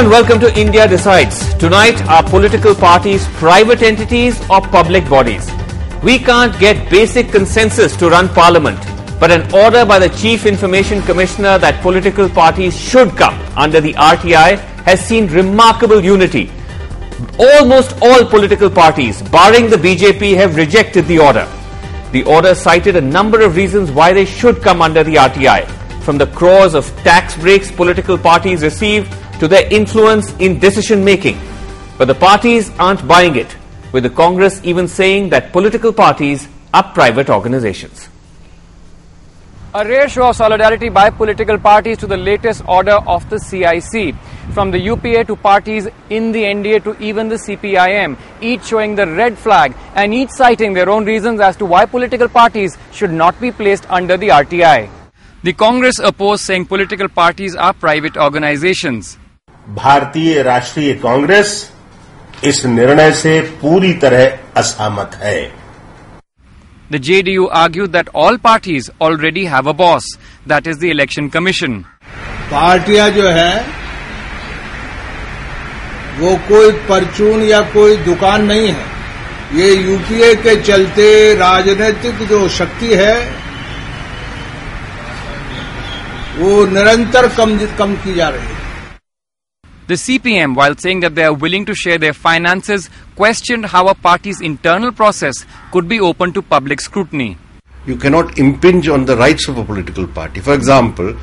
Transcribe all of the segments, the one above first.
and welcome to India Decides. Tonight, are political parties private entities or public bodies? We can't get basic consensus to run parliament, but an order by the Chief Information Commissioner that political parties should come under the RTI has seen remarkable unity. Almost all political parties, barring the BJP, have rejected the order. The order cited a number of reasons why they should come under the RTI, from the crores of tax breaks political parties receive to their influence in decision making. But the parties aren't buying it, with the Congress even saying that political parties are private organizations. A rare show of solidarity by political parties to the latest order of the CIC. From the UPA to parties in the NDA to even the CPIM, each showing the red flag and each citing their own reasons as to why political parties should not be placed under the RTI. The Congress opposed saying political parties are private organizations. भारतीय राष्ट्रीय कांग्रेस इस निर्णय से पूरी तरह असहमत है। The JDU argued that all parties already have a boss, that is the Election Commission. पार्टियाँ जो है वो कोई परचून या कोई दुकान नहीं है। ये यूपीए के चलते राजनीतिक जो शक्ति है वो निरंतर कम कम की जा रही है। The CPM, while saying that they are willing to share their finances, questioned how a party's internal process could be open to public scrutiny. You cannot impinge on the rights of a political party. For example,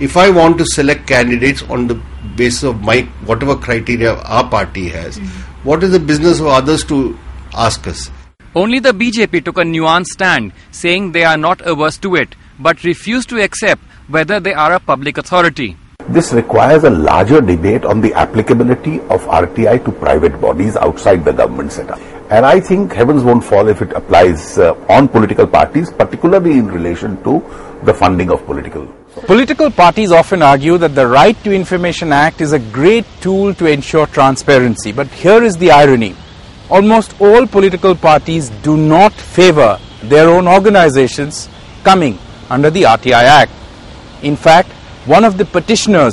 if I want to select candidates on the basis of my whatever criteria our party has, mm-hmm. what is the business of others to ask us? Only the BJP took a nuanced stand, saying they are not averse to it, but refuse to accept whether they are a public authority. This requires a larger debate on the applicability of RTI to private bodies outside the government setup. And I think heavens won't fall if it applies uh, on political parties, particularly in relation to the funding of political. Political parties often argue that the Right to Information Act is a great tool to ensure transparency. But here is the irony. Almost all political parties do not favor their own organizations coming under the RTI Act. In fact, one of the petitioners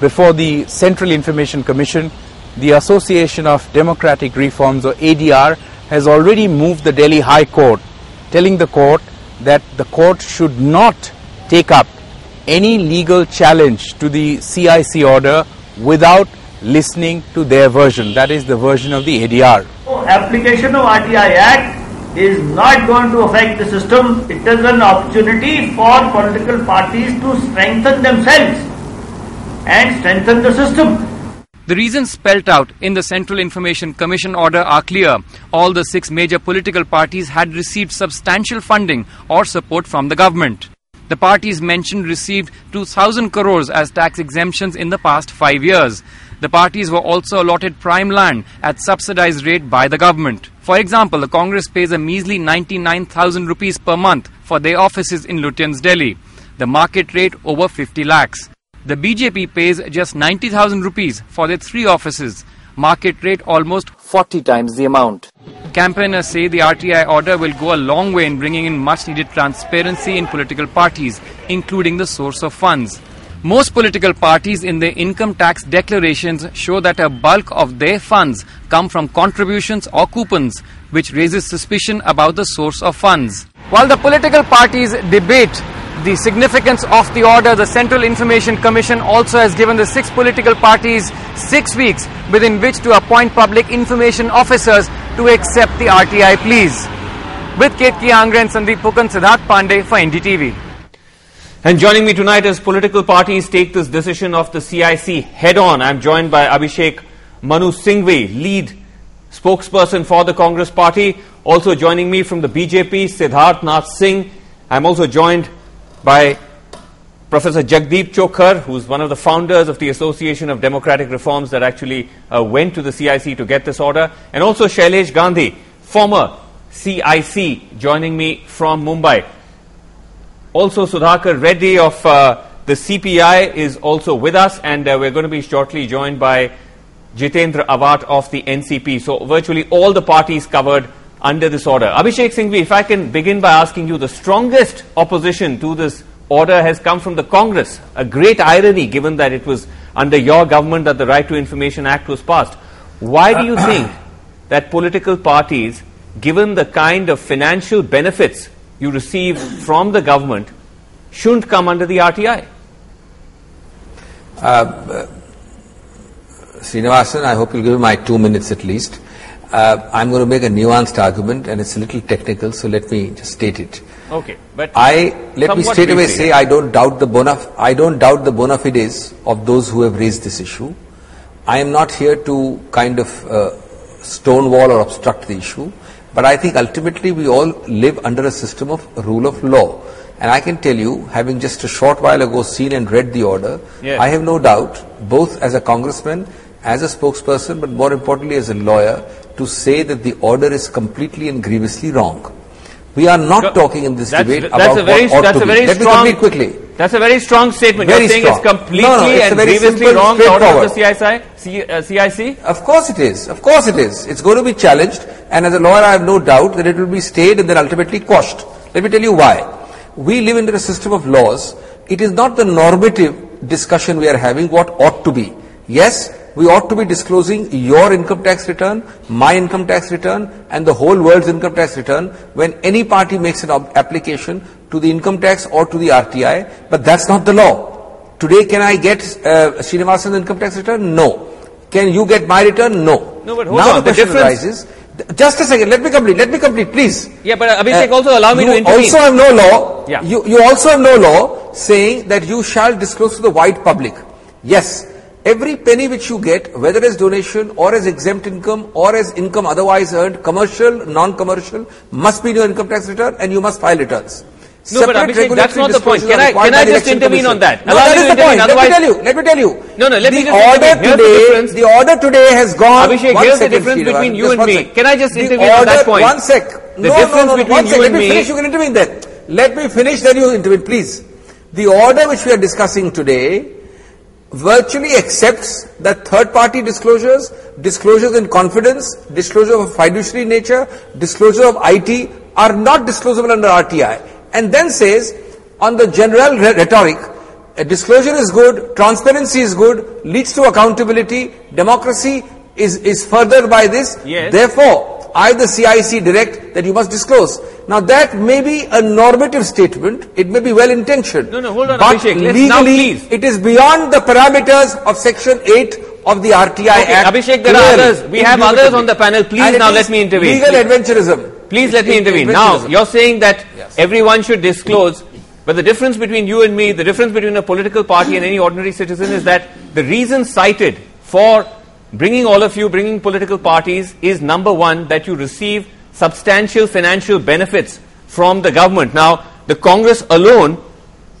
before the Central Information Commission, the Association of Democratic Reforms or ADR, has already moved the Delhi High Court, telling the court that the court should not take up any legal challenge to the CIC order without listening to their version, that is the version of the ADR. application of RTI Act is not going to affect the system. It is an opportunity for political parties to strengthen themselves and strengthen the system. The reasons spelt out in the Central Information Commission order are clear. All the six major political parties had received substantial funding or support from the government. The parties mentioned received 2000 crores as tax exemptions in the past 5 years. The parties were also allotted prime land at subsidized rate by the government. For example, the Congress pays a measly 99,000 rupees per month for their offices in Lutyens, Delhi. The market rate over 50 lakhs. The BJP pays just 90,000 rupees for their three offices. Market rate almost 40 times the amount. Campaigners say the RTI order will go a long way in bringing in much needed transparency in political parties, including the source of funds. Most political parties in their income tax declarations show that a bulk of their funds come from contributions or coupons, which raises suspicion about the source of funds. While the political parties debate the significance of the order, the Central Information Commission also has given the six political parties six weeks within which to appoint public information officers to accept the RTI pleas. With Ketki Angre and Sandeep Phukan, Siddharth Pandey for NDTV. And joining me tonight as political parties take this decision of the CIC head on, I'm joined by Abhishek Manu Singhvi, lead spokesperson for the Congress party. Also joining me from the BJP, Siddharth Nath Singh. I'm also joined by Professor Jagdeep Chhokar, who's one of the founders of the Association of Democratic Reforms that actually uh, went to the CIC to get this order, and also Shailesh Gandhi, former CIC, joining me from Mumbai. Also, Sudhakar Reddy of uh, the CPI is also with us, and uh, we're going to be shortly joined by Jitendra Awhad of the NCP. So, virtually all the parties covered under this order. Abhishek Singhvi, if I can begin by asking you, the strongest opposition to this order has come from the Congress. A great irony given that it was under your government that the Right to Information Act was passed. Why do you think that political parties, given the kind of financial benefits you receive from the government, shouldn't come under the RTI? Srinivasan, I hope you'll give me my two minutes at least. Uh, I'm going to make a nuanced argument and it's a little technical, so let me just state it. Okay, but I let me straight away say I don't doubt the bona I don't doubt the bona fides of those who have raised this issue. I am not here to kind of uh, stonewall or obstruct the issue, but I think ultimately we all live under a system of rule of law. And I can tell you, having just a short while ago seen and read the order, Yes. I have no doubt, both as a congressman, as a spokesperson, but more importantly as a lawyer, to say that the order is completely and grievously wrong. We are not talking in this that's, debate that's about a very, what ought that's to a be. very Let strong, me complete quickly. That's a very strong statement. Very You're saying strong. it's completely No, no, it's and very grievously wrong of the straightforward. CISI, C, uh, CIC? Of course it is. Of course it is. It's going to be challenged, and as a lawyer, I have no doubt that it will be stayed and then ultimately quashed. Let me tell you why. We live under a system of laws. It is not the normative discussion we are having what ought to be. Yes, we ought to be disclosing your income tax return, my income tax return, and the whole world's income tax return when any party makes an ob- application to the income tax or to the RTI, but that's not the law. Today, can I get uh, Srinivasan's income tax return? No. Can you get my return? No. No, but hold now on, the question difference- arises. Just a second. Let me complete. Let me complete, please. Yeah, but uh, Abhishek, Uh, also allow me to intervene. also have no law. Yeah. You, you also have no law saying that you shall disclose to the wide public. Yes. Every penny which you get, whether as donation or as exempt income or as income otherwise earned, commercial, non-commercial, must be in your income tax return and you must file returns. No, but Separate Abhishek, that's not the point. Can I- can I just intervene on that? No, Allow that is the point. Let me tell you. Let me tell you. No, no, let me the just order. Here's the difference. the order today has gone. Abhishek, here's the difference Srinivasan, between you and me. sec. Can I just The intervene on that point? One sec. The no, difference no, no, between one you sec. Let and me me- finish. You can intervene then. Let me finish. Then you intervene, please. The order which we are discussing today virtually accepts that third-party disclosures, disclosures in confidence, disclosure of fiduciary nature, disclosure of IT are not disclosable under RTI, and then says on the general re- rhetoric, a disclosure is good, transparency is good, leads to accountability, democracy is, is furthered by this. Yes. Therefore, I, the CIC, direct that you must disclose. Now that may be a normative statement, it may be well intentioned. No, no, hold on, But Abhishek, let's legally, now please. it is beyond the parameters of Section 8 of the RTI Okay, Act. Abhishek, there are others. We have others on the panel. Please now let me intervene. Legal adventurism. Please let me intervene. Now, you're saying that everyone should disclose, but the difference between you and me, the difference between a political party and any ordinary citizen is that the reason cited for bringing all of you, bringing political parties, is number one, that you receive substantial financial benefits from the government. Now, the Congress alone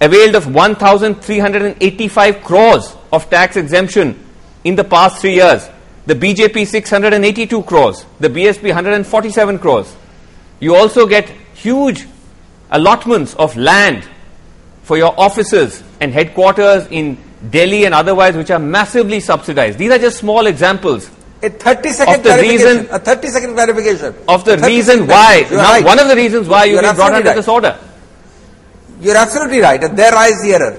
availed of 1,385 crores of tax exemption in the past three years. The BJP 682 crores, the BSP 147 crores. You also get huge allotments of land for your offices and headquarters in Delhi and otherwise, which are massively subsidized. These are just small examples A 30 second Of the clarification. reason- a 30 second clarification. of the reason why. clarification. You are Now, right. one of the reasons why You you've brought under right. this order. You're absolutely right, and there lies the error.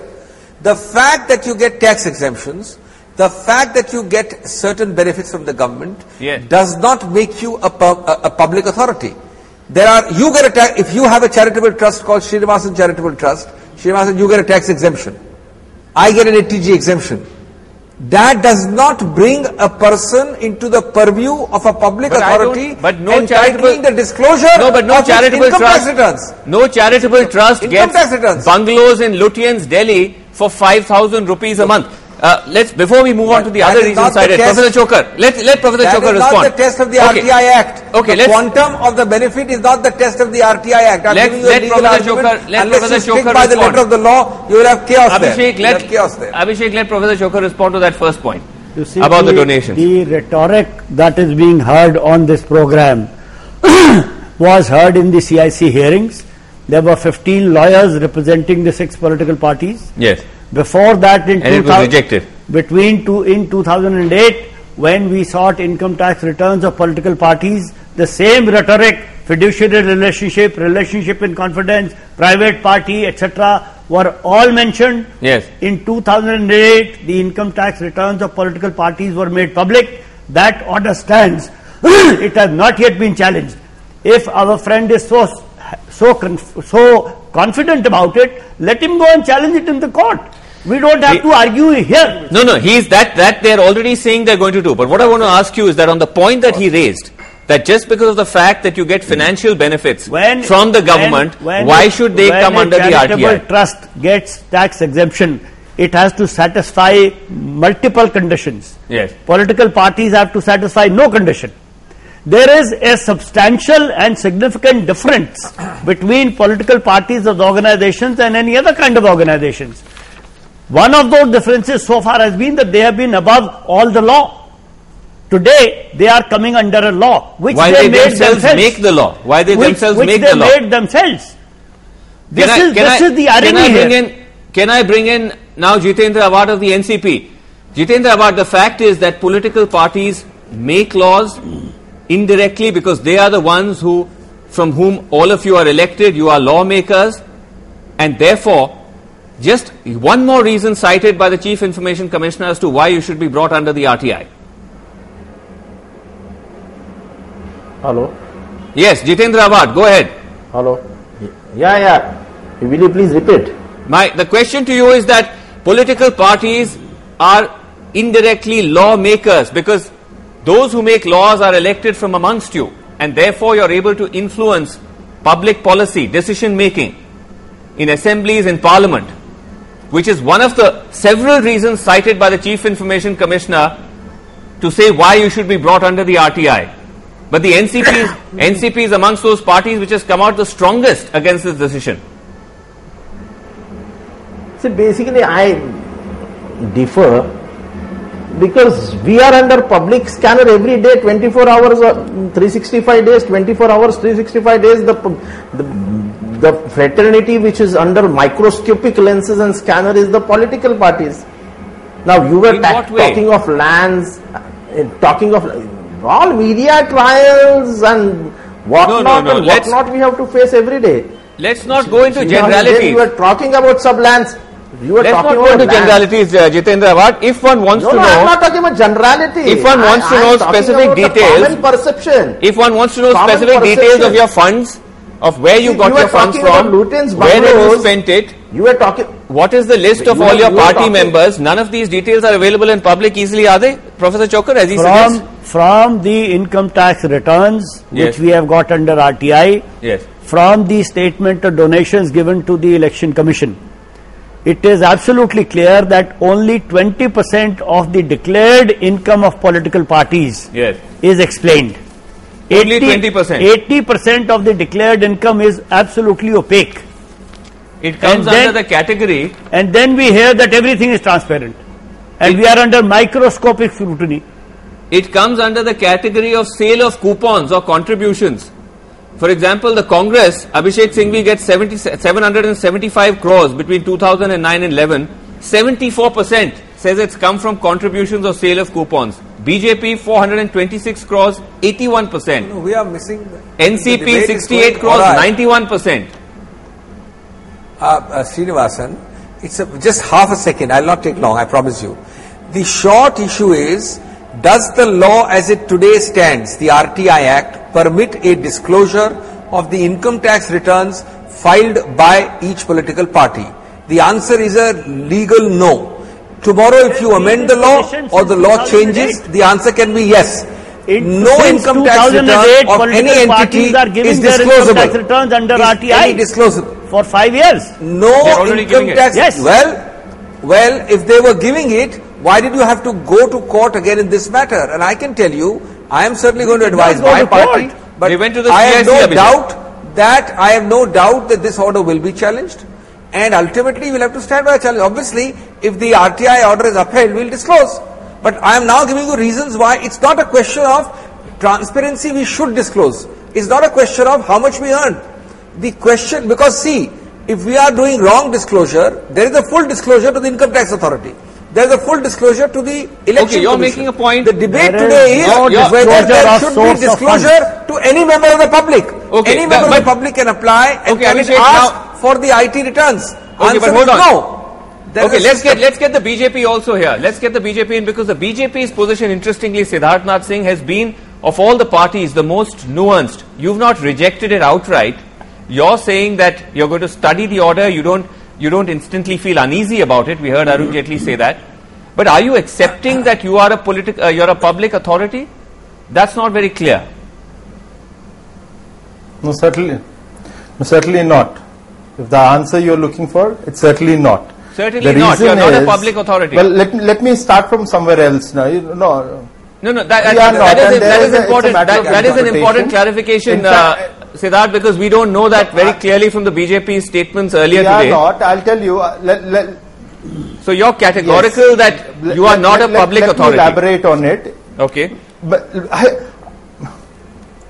The fact that you get tax exemptions, the fact that you get certain benefits from the government, Yes. does not make you a, pub, a, a public authority. There are you get a tax if you have a charitable trust called Srinivasan Charitable Trust. Srinivasan, you get a tax exemption. I get an 80G exemption. That does not bring a person into the purview of a public But authority but no charitable- the disclosure No, but no charitable trust. returns. No charitable trust Income gets bungalows in Lutyens, Delhi for 5,000 rupees a month. Uh, let's before we move on to the other is reason not the cited, test. Professor Chhokar. Let let Professor That Chhokar is respond. not the test of the Okay. RTI Act. Okay, the let's- quantum of the benefit is not the test of the RTI Act. I'm Let- giving you a let legal Professor argument. Chhokar- let Unless Professor you stick Chhokar by the respond. letter of the law, you will have chaos there. Abhishek, You will let have chaos there. Abhishek, let Professor Chhokar respond to that first point You see, about the, donations. The rhetoric that is being heard on this program was heard in the CIC hearings. There were 15 lawyers representing the six political parties. yes, Before that, in and it was 2000 rejected. between two, in 2008, when we sought income tax returns of political parties, the same rhetoric, fiduciary relationship, relationship in confidence, private party, etc., were all mentioned. Yes. In 2008, the income tax returns of political parties were made public. That order stands. it has not yet been challenged. If our friend is so so conf- so confident about it, let him go and challenge it in the court. We don't have He- to argue here. No, no, he's that, that they're already saying they're going to do. But what I want to ask you is that on the point that he raised, that just because of the fact that you get financial benefits When- from the government, when why should they come under the RTI? trust gets tax exemption, it has to satisfy multiple conditions. Yes. Political parties have to satisfy no condition. There is a substantial and significant difference between political parties as organizations and any other kind of organizations. One of those differences so far has been that they have been above all the law. Today, they are coming under a law which Why they, they made themselves themselves, make the law? Why they which, themselves which make they the law? made themselves. This Can I- is this I- is the irony can I bring here. In, can I bring in now Jitendra Awhad of the NCP? Jitendra Awhad, the fact is that political parties make laws indirectly because they are the ones who, from whom all of you are elected, you are lawmakers, and therefore, just one more reason cited by the Chief Information Commissioner as to why you should be brought under the RTI. Hello? Yes, Jitendra Awhad, go ahead. Hello? Yeah, yeah. Will you please repeat? My the question to you is that political parties are indirectly lawmakers because those who make laws are elected from amongst you and therefore you're able to influence public policy, decision making in assemblies and parliament, which is one of the several reasons cited by the Chief Information Commissioner to say why you should be brought under the RTI. But the NCP is, NCP is amongst those parties which has come out the strongest against this decision. See, basically, I differ because we are under public scanner every day, 24 hours, uh, 365 days, 24 hours, 365 days. The, the, the fraternity which is under microscopic lenses and scanner is the political parties. Now, you were ta- talking of lands, uh, talking of all media trials and whatnot no, no, and let's- whatnot we have to face every day. Let's not go into generalities. You were talking about sublands. You were Let's not talking go about into generalities, uh, Jitendra Awhad. If one wants No, to no, know, I'm not talking about generality. If one wants to know specific details- common perception. if one wants to know Common specific details of your funds, of where you See, got you your funds from, Lutyens' where have you spent it, You were talking. what is the list of You all were- your you party members? None of these details are available in public easily, are they? Professor Chhokar, as he From, suggests? from the income tax returns Yes. which we have got under RTI, Yes. from the statement of donations given to the election commission, it is absolutely clear that only 20% of the declared income of political parties Yes. is explained. Only 20%. 80% of the declared income is absolutely opaque. It comes And then- under the category, And then we hear that everything is transparent. And It- we are under microscopic scrutiny. it comes under the category of sale of coupons or contributions. For example, the Congress, Abhishek Singhvi gets 70, 775 crores between 2009 and 11. 74% says it's come from contributions or sale of coupons. BJP 426 crores, 81%. No, we are missing. NCP 68 going crores, awry. 91%. uh, uh, Srinivasan, it's a, just half a second. I'll not take long. I promise you. The short issue is: Does the law, as it today stands, the RTI Act, permit a disclosure of the income tax returns filed by each political party? The answer is a legal no. Tomorrow, if you amend the law or the law changes, the answer can be yes. In- no income tax return of any entity parties are giving is their income disclosable. tax returns under Is RTI. any disclosable. For five years. No income tax. Yes. Well, well, if they were giving it, why did you have to go to court again in this matter? And I can tell you, I am certainly going to advise go my to party, court. but They went to the I have no doubt that I have no doubt that this order will be challenged, and ultimately we'll have to stand by a challenge. Obviously, if the RTI order is upheld, we'll disclose. But I am now giving you reasons why it's not a question of transparency. We should disclose. It's not a question of how much we earn. The question, because see, if we are doing wrong disclosure, there is a full disclosure to the income tax authority. There is a full disclosure to the election. Okay, you're Commission. making a point. The debate today is is no whether there should be disclosure to any member of the public. Okay, any but- member of the public can apply and Okay, can Abhishek, ask now- for the IT returns. Okay, but hold is on. No. There okay, let's get let's get the BJP also here. Let's get the BJP in because the BJP's position, interestingly, Siddharth Nath Singh has been of all the parties the most nuanced. You've not rejected it outright. You're saying that you're going to study the order. You don't you don't instantly feel uneasy about it. We heard Arun Jaitley say that. But are you accepting that you are a politic uh, you're a public authority? That's not very clear. No, certainly, no, certainly not. If the answer you're looking for, it's certainly not. Certainly The not. You're not a public authority. Well, let, me- let me start from somewhere else now. You, no, No, no, that, that- that is, and that there is is a- a That, that is an important clarification, In uh, fact- Siddharth, because we don't know that very clearly from the BJP statements earlier we are today. not. I'll tell you. uh, Let, let, So you're categorical that you are let- not let- a let- public let authority. Me elaborate on it. Okay. But I,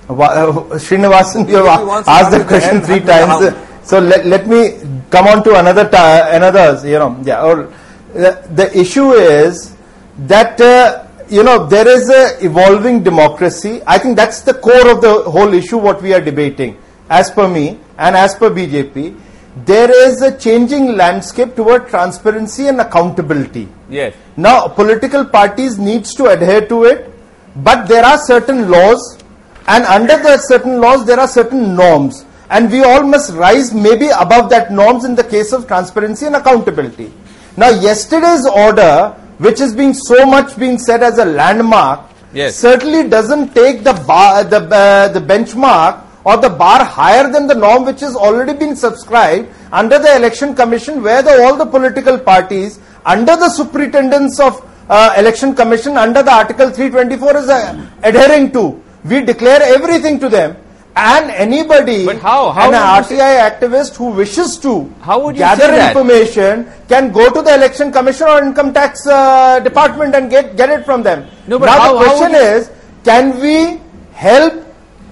Wa- uh, Srinivasan, you have asked come the question three times. So let, let me come on to another ta- another. You know, yeah. Or the, the issue is that uh, you know there is a evolving democracy. I think that's the core of the whole issue. What we are debating, as per me and as per BJP, there is a changing landscape toward transparency and accountability. Yes. Now, political parties needs to adhere to it, but there are certain laws, and under the certain laws, there are certain norms, and we all must rise maybe above that norms in the case of transparency and accountability. Now, yesterday's order, which is being so much being said as a landmark, Yes. certainly doesn't take the bar, the uh, the benchmark or the bar higher than the norm which has already been subscribed under the election commission where the, all the political parties under the superintendence of uh, election commission under the article 324 is uh, adhering to we declare everything to them and anybody But how- how an RTI activist who wishes to How would you gather information can go to the election commission or income tax uh, department and get get it from them. No, but now how- the question is can we help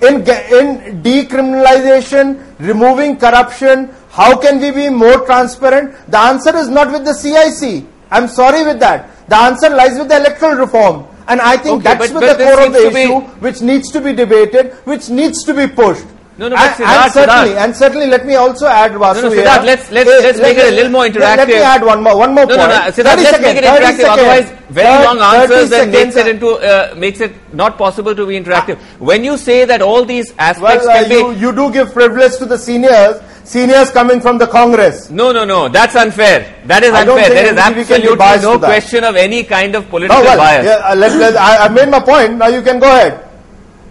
in in decriminalization removing corruption? How can we be more transparent? The answer is not with the cic i'm sorry with that. The answer lies with the electoral reform and i think Okay, that's but- with but the core of the to be- issue which needs to be debated which needs to be pushed No, no, but and, Siddharth, and certainly Siddharth. and certainly let me also add Vasu No, no, here. Siddharth, let's- let's- let's make it a little more let- Let me interactive. add one more one more No, no, point. no, Siddharth, let's seconds, make it interactive. seconds. Otherwise, very long answers then makes it into uh, makes it not possible to be interactive. When you say that all these aspects Well, uh, can be you, you do give privilege to the seniors, seniors coming from the Congress. No, no, no. That's unfair. That is unfair. There is we can be absolutely no question of any kind of political Oh, well, bias. yeah, uh, let, let, I, I made my point, now you can go ahead.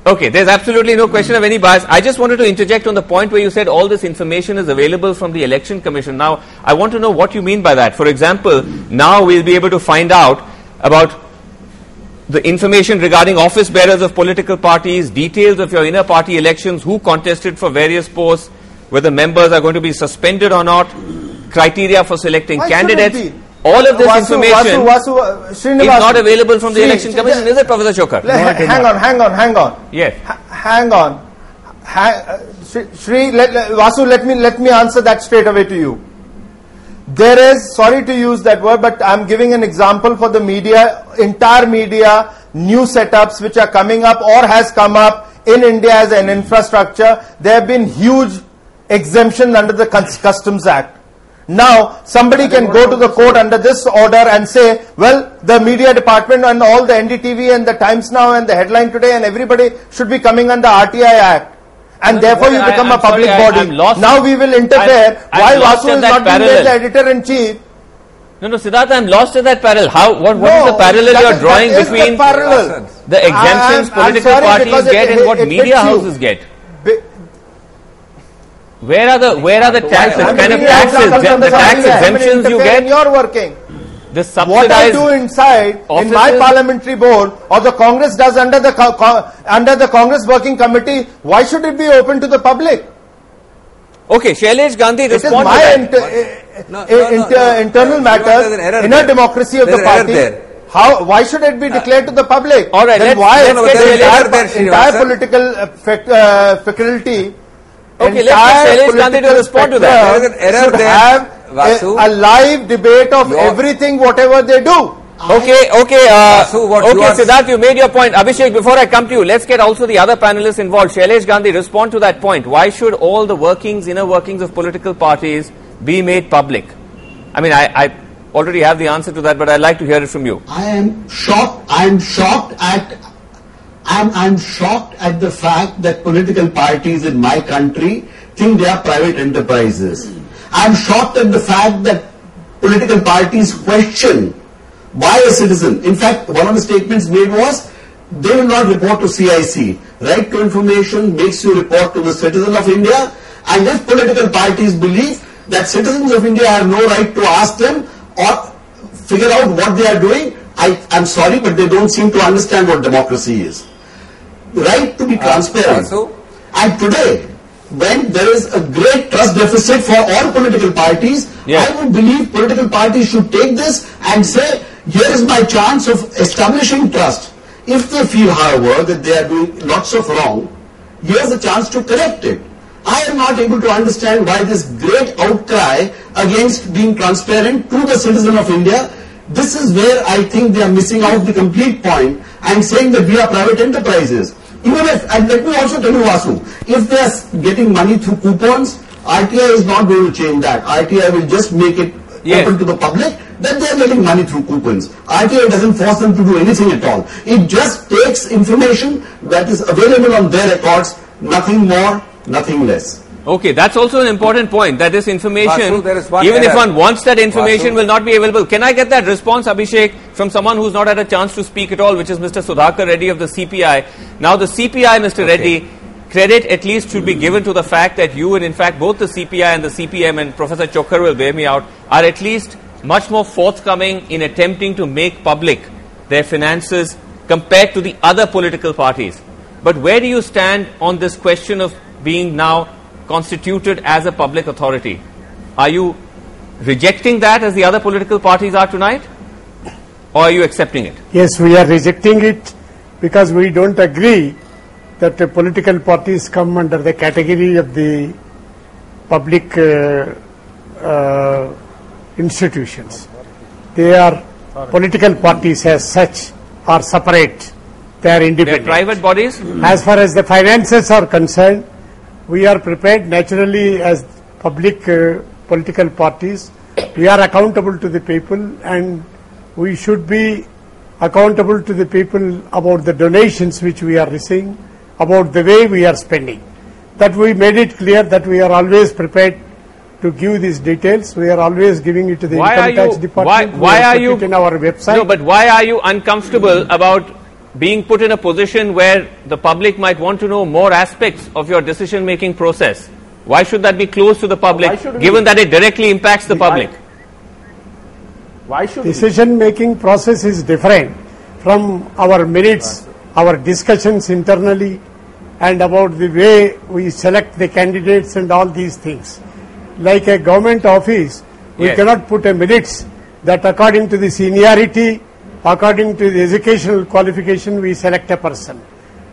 Okay, there's absolutely no question of any bias. I just wanted to interject on the point where you said all this information is available from the Election Commission. Now, I want to know what you mean by that. For example, now we'll be able to find out about the information regarding office bearers of political parties, details of your inner party elections, who contested for various posts, whether members are going to be suspended or not, criteria for selecting Why candidates. All of this Vasu, information Vasu, Vasu, uh, is not available from the Sri- Election Commission, is it, Professor Chhokar? Le- hang on, hang on, hang on. Yes. Ha- hang on. Ha- uh, Shri, Shri let, let- Vasu, let me let me answer that straight away to you. There is, sorry to use that word, but I'm giving an example for the media, entire media, new setups which are coming up or has come up in India as an infrastructure. There have been huge exemptions under the Customs Act. Now, somebody can go to the court under this order and say, well, the media department and all the NDTV and the Times Now and the headline today and everybody should be coming under RTI Act. And No, therefore you I- become I'm a public sorry, body. I'm lost- now we will interfere. I'm- I'm Why Vasu is not being made parallel. the editor in chief? No, no, Siddhartha, I'm lost in that parallel. How? What, what is No, the parallel you're is- drawing that is the between the exemptions I- I'm- I'm political sorry parties because it- get and what it media hits you. houses get? Be- Where are the where are the taxes? I'm kind of taxes? The, the tax family. I mean, exemptions you interfere in get? your working. The What I do inside in my parliamentary board or the Congress does under the co- co- under the Congress working committee, why should it be open to the public? Okay, Shailesh Gandhi It is respond to my that. inter- eh, No, eh, no, no, inter- no. internal Srivas, matters, there's inner there. democracy of There's the party. there. How? Why should it be declared to the public? All right, Then let's- why let's the get entire, there, entire political uh, fac- uh, faculty? Okay, let's get entire Shailesh Gandhi to political respond to that. spectrum There is an error should there, have Vasu. a, a live debate of Your- everything, whatever they do. Okay, okay, uh, Vasu, what you okay, are- Siddharth, you made your point. Abhishek, before I come to you, let's get also the other panelists involved. Shailesh Gandhi, respond to that point. Why should all the workings, inner workings of political parties be made public? I mean, I, I already have the answer to that, but I'd like to hear it from you. I am shocked. I am shocked at. I'm, I'm shocked at the fact that political parties in my country think they are private enterprises. I'm shocked at the fact that political parties question why a citizen. In fact, one of the statements made was they will not report to CIC. Right to information makes you report to the citizen of India, and if political parties believe that citizens of India have no right to ask them or figure out what they are doing, I, I'm sorry, but they don't seem to understand what democracy is. Right to be uh, transparent. and today, when there is a great trust deficit for all political parties, I would believe political parties should take this and say, here is my chance of establishing trust. If they feel, however, that they are doing lots of wrong, here's a chance to correct it. I am not able to understand why this great outcry against being transparent to the citizen of India. This is where I think they are missing out the complete point and saying that we are private enterprises. Even if, and let me also tell you Vasu, if they are getting money through coupons, RTI is not going to change that. RTI will just make it open to the public that they are getting money through coupons. RTI doesn't force them to do anything at all. It just takes information that is available on their records, nothing more, nothing less. Okay, that's also an important point that this information, Vasu, there is one even if one wants that information, Vasu. will not be available. Can I get that response, Abhishek, from someone who's not had a chance to speak at all, which is Mr. Sudhakar Reddy of the CPI? Now, the CPI, Mr. Reddy, credit at least should be given to the fact that you and, in fact, both the CPI and the CPM, and Professor Chhokar will bear me out, are at least much more forthcoming in attempting to make public their finances compared to the other political parties. But where do you stand on this question of being now constituted as a public authority? Are you rejecting that as the other political parties are tonight? Or are you accepting it? Yes, we are rejecting it because we don't agree that the political parties come under the category of the public uh, uh, institutions. They are political parties as such are separate. They are independent. They're private bodies? As far as the finances are concerned, we are prepared naturally as public uh, political parties. We are accountable to the people and we should be accountable to the people about the donations which we are receiving, about the way we are spending. That we made it clear that we are always prepared to give these details. We are always giving it to the Why are income tax you, department. why, why are you, in our website? no, but why are you uncomfortable about being put in a position where the public might want to know more aspects of your decision making process? Why should that be closed to the public, should we- given that it directly impacts the public? Why should decision making process is different from our minutes, our discussions internally, and about the way we select the candidates and all these things. Like a government office, we Yes. cannot put a minutes that according to the seniority, according to the educational qualification, we select a person.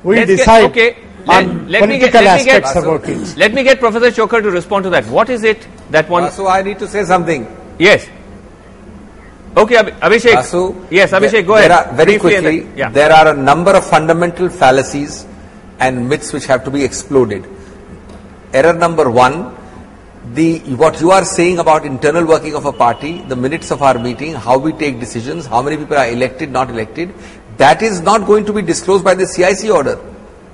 We Let's get- decide okay, on let, let me get, political let me get, aspects about it. Let me get Professor Chhokar to respond to that. What is it that one? So I need to say something. Yes. Okay, Abhishek. Vasu, yes, Abhishek, there- go ahead. Are, very Briefly quickly, then- yeah. there are a number of fundamental fallacies and myths which have to be exploded. Error number one, the what you are saying about internal working of a party, the minutes of our meeting, how we take decisions, how many people are elected, not elected, that is not going to be disclosed by the CIC order.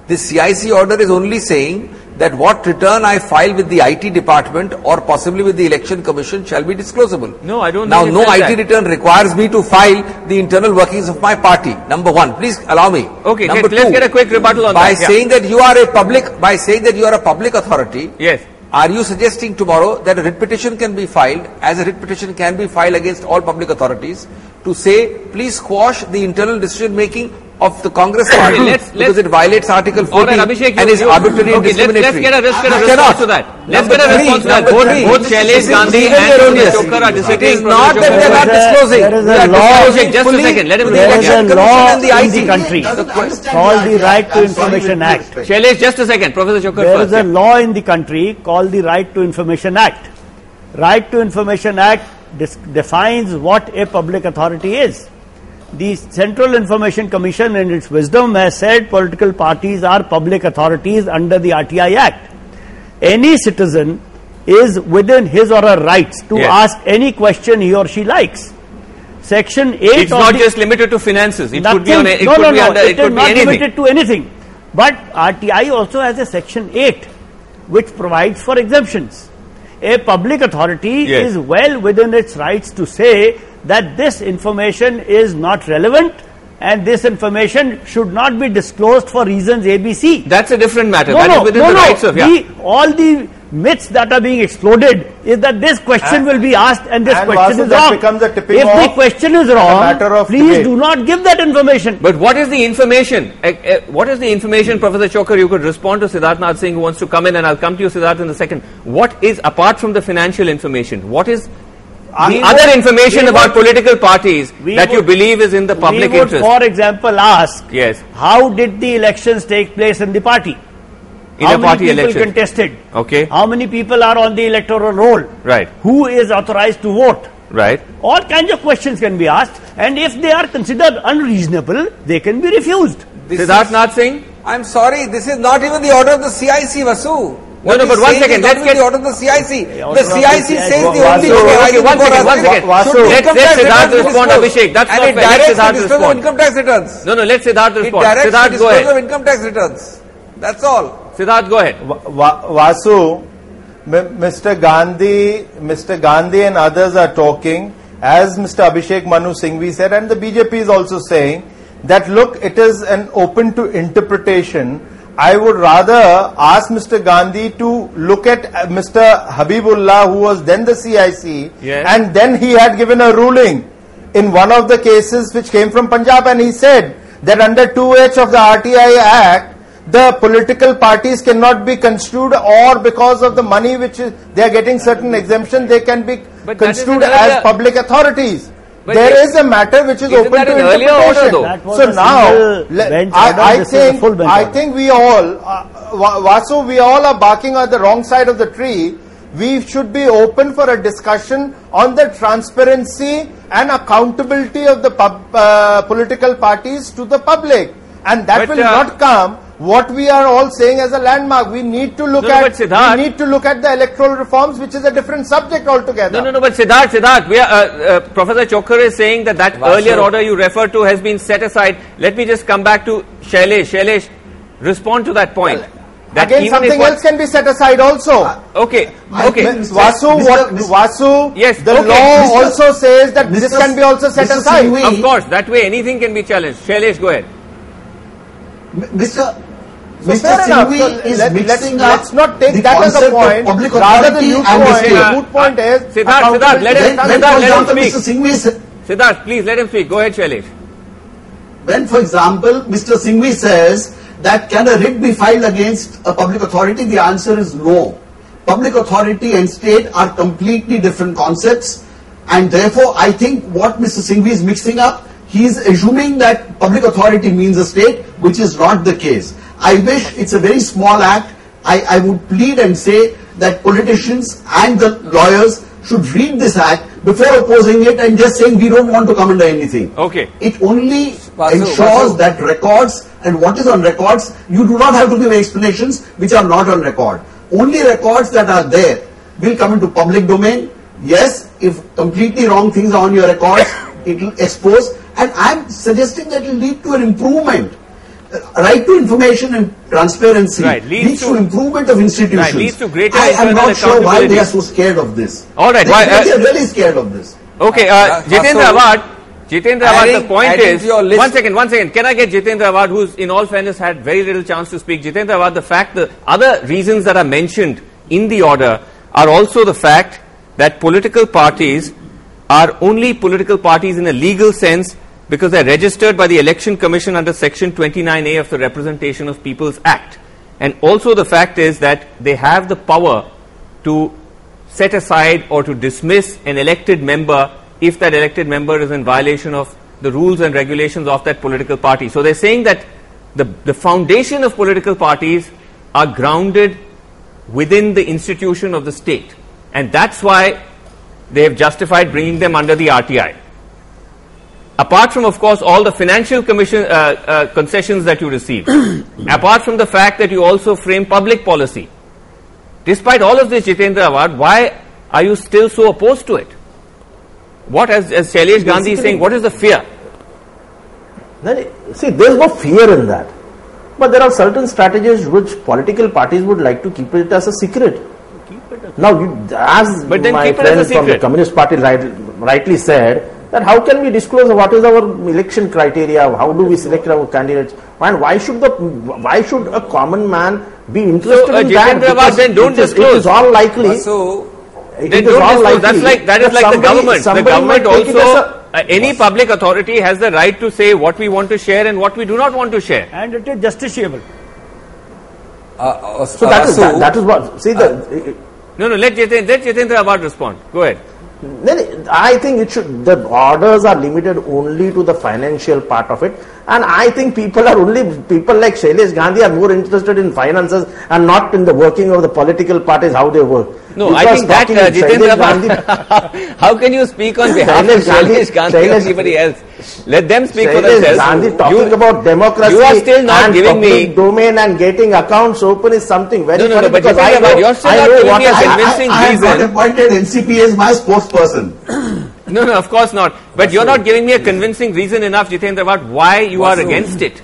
The CIC order is only saying that what return I file with the IT department or possibly with the election commission shall be disclosable. No, I don't Now, no IT that. return requires me to file the internal workings of my party. Number one, please allow me. Okay, Number let- let's get a quick rebuttal on by that, yeah. saying that you are a public, by saying that you are a public authority. Yes. Are you suggesting tomorrow that a writ petition can be filed, as a writ petition can be filed against all public authorities, to say, please quash the internal decision making of the Congress party let's- because let's- it violates Article 14 All right, Abhishek, and you- is you- arbitrary and okay, let's- let's get a- let's get a I response to that. Let's Number get a three, response to that. Both- three, both Shailesh Gandhi and Professor erroneous. Are disagreeing. It is not that they are not disclosing. There is They a are law- disclosing Just a second, let him to take the it. There is a law Commission the in the country called the Right to Information Act. respect. Shailesh, just a second. Professor Chhokar There first. is a law in the country called the Right to Information Act. Right to Information Act defines what a public authority is. The Central Information Commission in its wisdom has said political parties are public authorities under the RTI Act. Any citizen is within his or her rights to Yes. ask any question he or she likes. Section 8 It's not just limited to finances. It could be on. A, it no, could no, be no, under. it It, is not anything. limited to anything. But RTI also has a section 8 which provides for exemptions. A public authority Yes. is well within its rights to say that this information is not relevant and this information should not be disclosed for reasons ABC. That's a different matter. No, that is no, within no, the no. rights of. Yeah. The- all the myths that are being exploded is that this question And- will be asked and this and question is wrong. becomes a tipping if the question is wrong, matter of please debate. do not give that information. But what is the information? Eh, eh, what is the information, Professor Chhokar? You could respond to Siddharth Nath Singh who wants to come in, and I'll come to you, Siddharth, in a second. What is, apart from the financial information, what is other would- information about would- political parties we that you believe is in the public we would, interest? for example, ask yes, how did the elections take place in the party? in how a many people election. contested? Okay, How many people are on the electoral roll? right, Who is authorized to vote? right. All kinds of questions can be asked, and if they are considered unreasonable, they can be refused. This Siddharth is- Nath Singh? I'm sorry, this is not even the order of the CIC, Vasu. What no, he's but one saying second, is not let's get- the order of the CIC. The CIC CIC. says the only Vasu, thing okay, arising one before second, one us. Vasu. should be Let's- income let tax Siddharth returns respond. Abhishek. That's and not it fair. Let directs Siddharth the disclosure of respond. income tax returns. No, no, let Siddharth It respond. directs the Siddharth, go disclosure of ahead. income tax returns. That's all. Siddharth, go ahead. Vasu, Mr. Gandhi, Mr. Gandhi and others are talking, as Mr. Abhishek Manu Singhvi said, and the BJP is also saying that look, it is an open to interpretation. I would rather ask Mr. Gandhi to look at uh, Mr. Habibullah, who was then the CIC, Yes. and then he had given a ruling in one of the cases which came from Punjab, and he said that under 2H of the RTI Act, the political parties cannot be construed or because of the money which is, they are getting certain exemption, they can be But construed as public authorities. But there it- is a matter which is open to an order, interpretation. though? That was so now, le- bench I, I this is a think I order. think we all, uh, Va- Vasu, we all are barking at the wrong side of the tree. We should be open for a discussion on the transparency and accountability of the pub, uh, political parties to the public, and that But, will uh, not come. What we are all saying as a landmark, we need to look No, no, at. but Siddharth- we need to look at the electoral reforms, which is a different subject altogether. No, no, no, but Siddharth, Siddharth, we are, uh, uh, Professor Chhokar is saying that that Vasu. earlier order you referred to has been set aside. Let me just come back to Shailesh. Shailesh, respond to that point. that Again, something else can be set aside also. Okay, okay. think- Vasu, Mr. what, Mr. Vasu, Yes, the okay. law Mr. also says that this can be also set Mr. aside. Singhvi- Of course, that way anything can be challenged. Shailesh, go ahead. Mr. So Mr. fair. Singhvi So is let, mixing let's, up let's not take the that as a point. public Rather, the authority moot and the point, the moot point uh, is Siddharth, Siddharth, let him- When, when, Siddharth, let him speak. Mr. Singhvi said, Siddharth, please let him speak. Go ahead, Shailesh. when, for example, Mr. Singhvi says that can a writ be filed against a public authority, the answer is no. Public authority and state are completely different concepts, and therefore, I think what Mr. Singhvi is mixing up, he is assuming that public authority means a state, which is not the case. I wish it's a very small act. I, I would plead and say that politicians and the lawyers should read this act before opposing it and just saying we don't want to come under anything. Okay. It only Vasu, ensures Vasu. that records and what is on records, you do not have to give explanations which are not on record. Only records that are there will come into public domain. Yes, if completely wrong things are on your records, it will expose. And I'm suggesting that it will lead to an improvement. Uh, Right to information and transparency Right, leads to- improvement of institutions. Right, leads to greater I am not sure why they are so scared of this. All right, They, why- they uh, are really scared of this. Okay, uh, Uh, Jitendra Vasu, Awhad. Jitendra Awhad, the adding- point adding is. to your list- One second, one second. Can I get Jitendra Awhad, who's in all fairness had very little chance to speak? Jitendra Awhad, the fact, the other reasons that are mentioned in the order are also the fact that political parties are only political parties in a legal sense because they're registered by the Election Commission under Section 29A of the Representation of People's Act. And also the fact is that they have the power to set aside or to dismiss an elected member if that elected member is in violation of the rules and regulations of that political party. So they're saying that the, the foundation of political parties are grounded within the institution of the state. And that's why they have justified bringing them under the RTI. Apart from, of course, all the financial commission uh, uh, concessions that you receive, apart from the fact that you also frame public policy, Despite all of this, Jitendra Awhad, why are you still so opposed to it? What, as, as Shailesh Gandhi is saying, what is the fear? See, there's no fear in that. But there are certain strategies which political parties would like to keep it as a secret. Now, you, as But then my keep as friend from the. Communist Party right, rightly said, that how can we disclose what is our election criteria, how do we select our candidates, and why should the why should a common man be interested So, uh, in that? Jitendra Awhad, Because then don't it is- disclose. It is all likely. So, it They don't all disclose. That's like that is that like the government. The government might take it also, a- uh, any public authority has the right to say what we want to share and what we do not want to share. And it is justiciable. uh, So that is that, that is what. See the. No, no. Let Jitendra, let Jitendra Awhad respond. Go ahead. Then I think it should. The orders are limited only to the financial part of it, and I think people are only people like Shailesh Gandhi are more interested in finances and not in the working of the political parties how they work. No, I think that uh, Jitendra Shailesh Awhad. How can you speak on behalf of Shailesh Gandhi- Shailesh or anybody else? Let them speak for themselves. Gandhi talking You- about democracy you are still not giving me- domain and getting accounts open is something very No, no, no, but because I know, you're still I not know giving me a I- convincing I, I have not reason. appointed NCP as my spokesperson. No, no, of course not. But you're not giving me a convincing reason enough, Jitendra about why you are against it.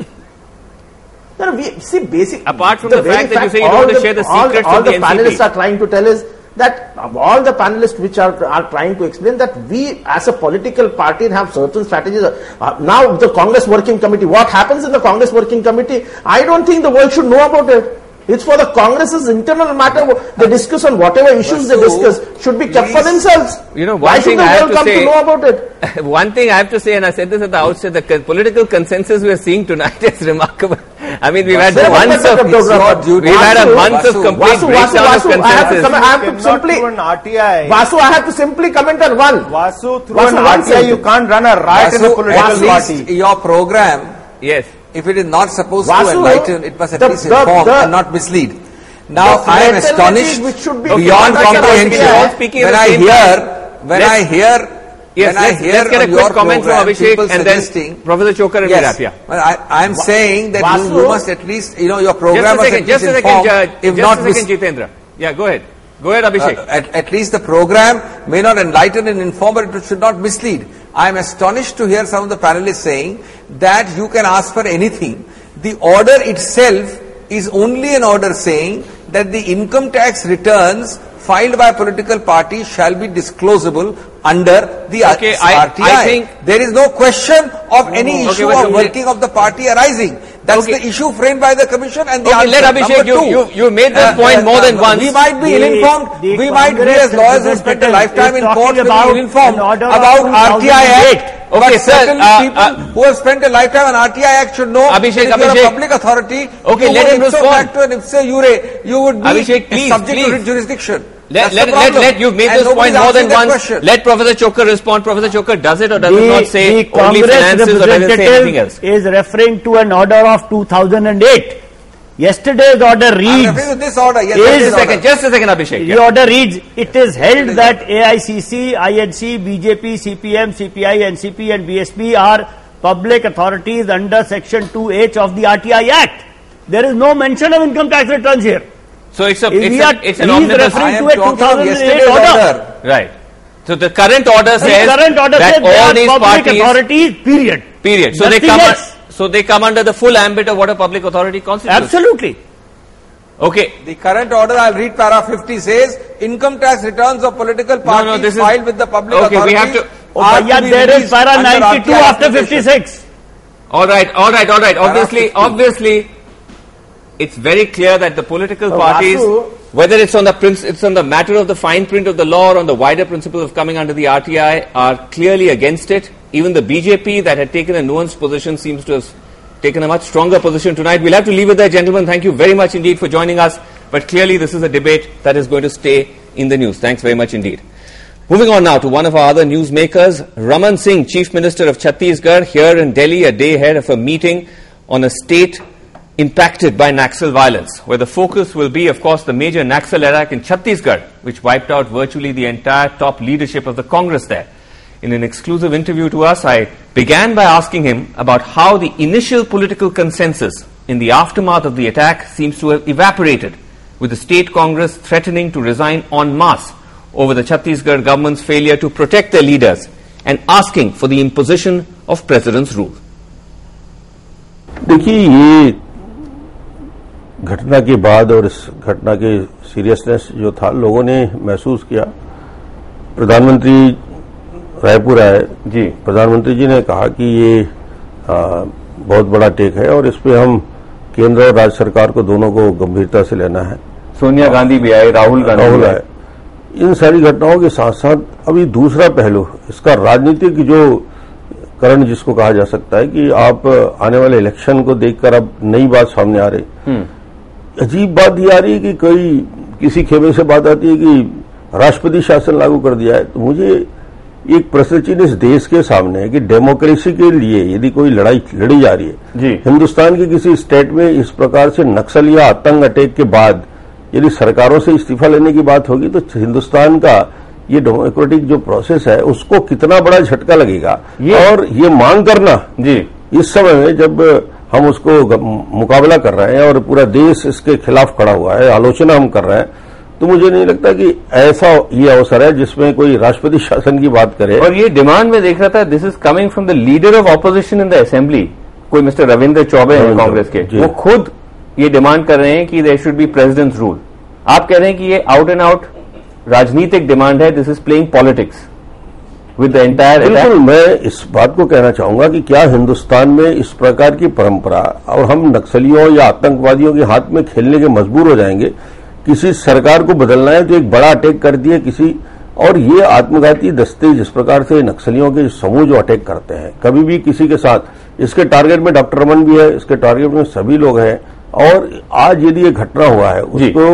No, no, we, see, basic. Apart from the very fact that you say you don't want to share the all secrets all of the the NCP. panelists are trying to tell is that all the panelists which are are trying to explain that we as a political party have certain strategies. Uh, now the Congress Working Committee, what happens in the Congress Working Committee? I don't think the world should know about it. It's for the Congress's internal matter. They discuss on whatever issues they discuss should be kept for themselves. You know, Why should the I world to come say- to know about it? One thing I have to say, and I said this at the outset, the con- political consensus we are seeing tonight is remarkable. I mean, we've had Vasu, months of, Vasu, Vasu, we've had a Vasu, month of Vasu, complete Vasu, breakdown of Vasu, I have to, consensus. come, I have to simply, through an RTI. Vasu, I have to simply comment on one. Vasu, through Vasu, an RTI, you can't run a riot in a political at party. least your program, Yes. If it is not supposed Vasu, to enlighten, it must at the- least inform the- and not mislead. Now, I am astonished which should be beyond comprehension one second. Speaking at when I hear, when I hear, Yes, when I let's, hear let's get a quick your comment from Abhishek people and then Professor Chhokar and Yes. Well, I, I am saying that you, Vasu- you must at least, you know, your Just program a must second, at just least a second, if just not a second, Jitendra. Yeah, go ahead. Go ahead, Abhishek. uh, at, at least the program may not enlighten and inform, but it should not mislead. I am astonished to hear some of the panelists saying that you can ask for anything. The order itself is only an order saying that the income tax returns filed by a political party shall be disclosable under the Okay, R- I- RTI. I think- there is no question of any Okay, issue of working of the party arising. That's Okay. the issue framed by the commission and the Okay, answer. let Abhishek, you- two, you- you made this uh, point more uh, than once. We might be The- ill-informed. the We might be as lawyers who spent a lifetime in court will about be ill-informed an order of about 2008. RTI Act. Okay, but sir, certainly uh, people uh, who have spent a lifetime on RTI Act should know Abhishek, that if you're Abhishek. a public authority, Okay, you let would him ipso respond. facto and ipso jure, you would be Abhishek, please, subject please. to jurisdiction. Let, let, let, let, you've made And this point more than once. question. Let Professor Chhokar respond. Professor Chhokar, does it or does it not say the only Congress finances or does it say anything else? representative is referring to an order of 2008. Yesterday's order I'm reads, referring to this order. Yes, Is that Just a is second, order. just a second, Abhishek. the Yeah. order reads, it is held that AICC, INC, BJP, CPM, CPI, NCP and BSP are public authorities under section 2H of the RTI Act. There is no mention of income tax returns here. So it's a, We it's, are- a, it's an he is omnibus. referring I am to a talking of 2008 order. order. Right. So the current order The says current order that says they all these public parties, authorities, period. period. So they come, else. So they come under the full ambit of what a public authority constitutes. Absolutely. Okay. The current order, I'll read para 50 says, income tax returns of political parties no, this is- filed with the public Okay, we have to- Oh, yeah, to there is released para 92 after 56. All right, all right, all right. Obviously, 50. obviously, it's very clear that the political Oh, parties, Vasu. whether it's on the princ- it's on the matter of the fine print of the law or on the wider principle of coming under the RTI, are clearly against it. Even the BJP that had taken a nuanced position seems to have taken a much stronger position tonight. We'll have to leave it there, gentlemen. Thank you very much indeed for joining us. But clearly, this is a debate that is going to stay in the news. Thanks very much indeed. Moving on now to one of our other newsmakers, Raman Singh, Chief Minister of Chhattisgarh, here in Delhi a day ahead of a meeting on a state impacted by Naxal violence, where the focus will be, of course, the major Naxal attack in Chhattisgarh, which wiped out virtually the entire top leadership of the Congress there In an exclusive interview to us, I began by asking him about how the initial political consensus in the aftermath of the attack seems to have evaporated with the state congress threatening to resign en masse over the Chhattisgarh government's failure to protect their leaders and asking for the imposition of president's rule. देखिए ये घटना के बाद और इस घटना के seriousness जो था लोगों ने महसूस किया प्रधानमंत्री रायपुर आए। जी प्रधानमंत्री जी ने कहा कि ये आ, बहुत बड़ा टेक है और इस पे हम केंद्र और राज्य सरकार को दोनों को गंभीरता से लेना है। सोनिया गांधी भी आए राहुल गांधी राहुल आए। इन सारी घटनाओं के साथ साथ अभी दूसरा पहलू इसका राजनीतिक जो करण जिसको कहा जा सकता है कि आप आने वाले इलेक्शन को देखकर अब नई बात सामने आ रही। हम्म, अजीब बात ये आ रही है कि कोई किसी खेमे से बात आती है कि राष्ट्रपति शासन लागू कर दिया है। तो मुझे एक प्रश्न चिन्ह इस देश के सामने है कि डेमोक्रेसी के लिए यदि कोई लड़ाई लड़ी जा रही है जी हिंदुस्तान के किसी स्टेट में इस प्रकार से नक्सल या आतंक अटैक के बाद यदि सरकारों से इस्तीफा लेने की बात होगी तो हिंदुस्तान का ये डेमोक्रेटिक जो प्रोसेस है उसको कितना बड़ा झटका लगेगा ये? और ये मांग करना जी इस समय में जब हम उसको मुकाबला कर रहे हैं और पूरा देश इसके खिलाफ खड़ा हुआ है आलोचना हम कर रहे हैं तो मुझे नहीं लगता कि ऐसा ये अवसर है जिसमें कोई राष्ट्रपति शासन की बात करे। और ये डिमांड में देख रहा था this is coming from the leader of opposition in the assembly कोई मिस्टर रविंद्र चौबे हैं कांग्रेस के। वो खुद ये डिमांड कर रहे हैं कि there should be president's rule आप कह रहे हैं कि ये आउट एंड आउट राजनीतिक डिमांड है this is playing politics with the entire बिल्कुल मैं इस बात को कहना चाहूँगा कि क्या हिंदुस्तान में इस प्रकार की परंपरा और हम नक्सलियों या आतंकवादियों के हाथ में खेलने के मजबूर हो जाएँगे? किसी सरकार को बदलना है तो एक बड़ा अटैक कर दिए किसी और ये आत्मघाती दस्ते जिस प्रकार से नक्सलियों के समूह जो अटैक करते हैं कभी भी किसी के साथ इसके टारगेट में डॉक्टर रमन भी है इसके टारगेट में सभी लोग हैं और आज यदि ये घटना हुआ है उसको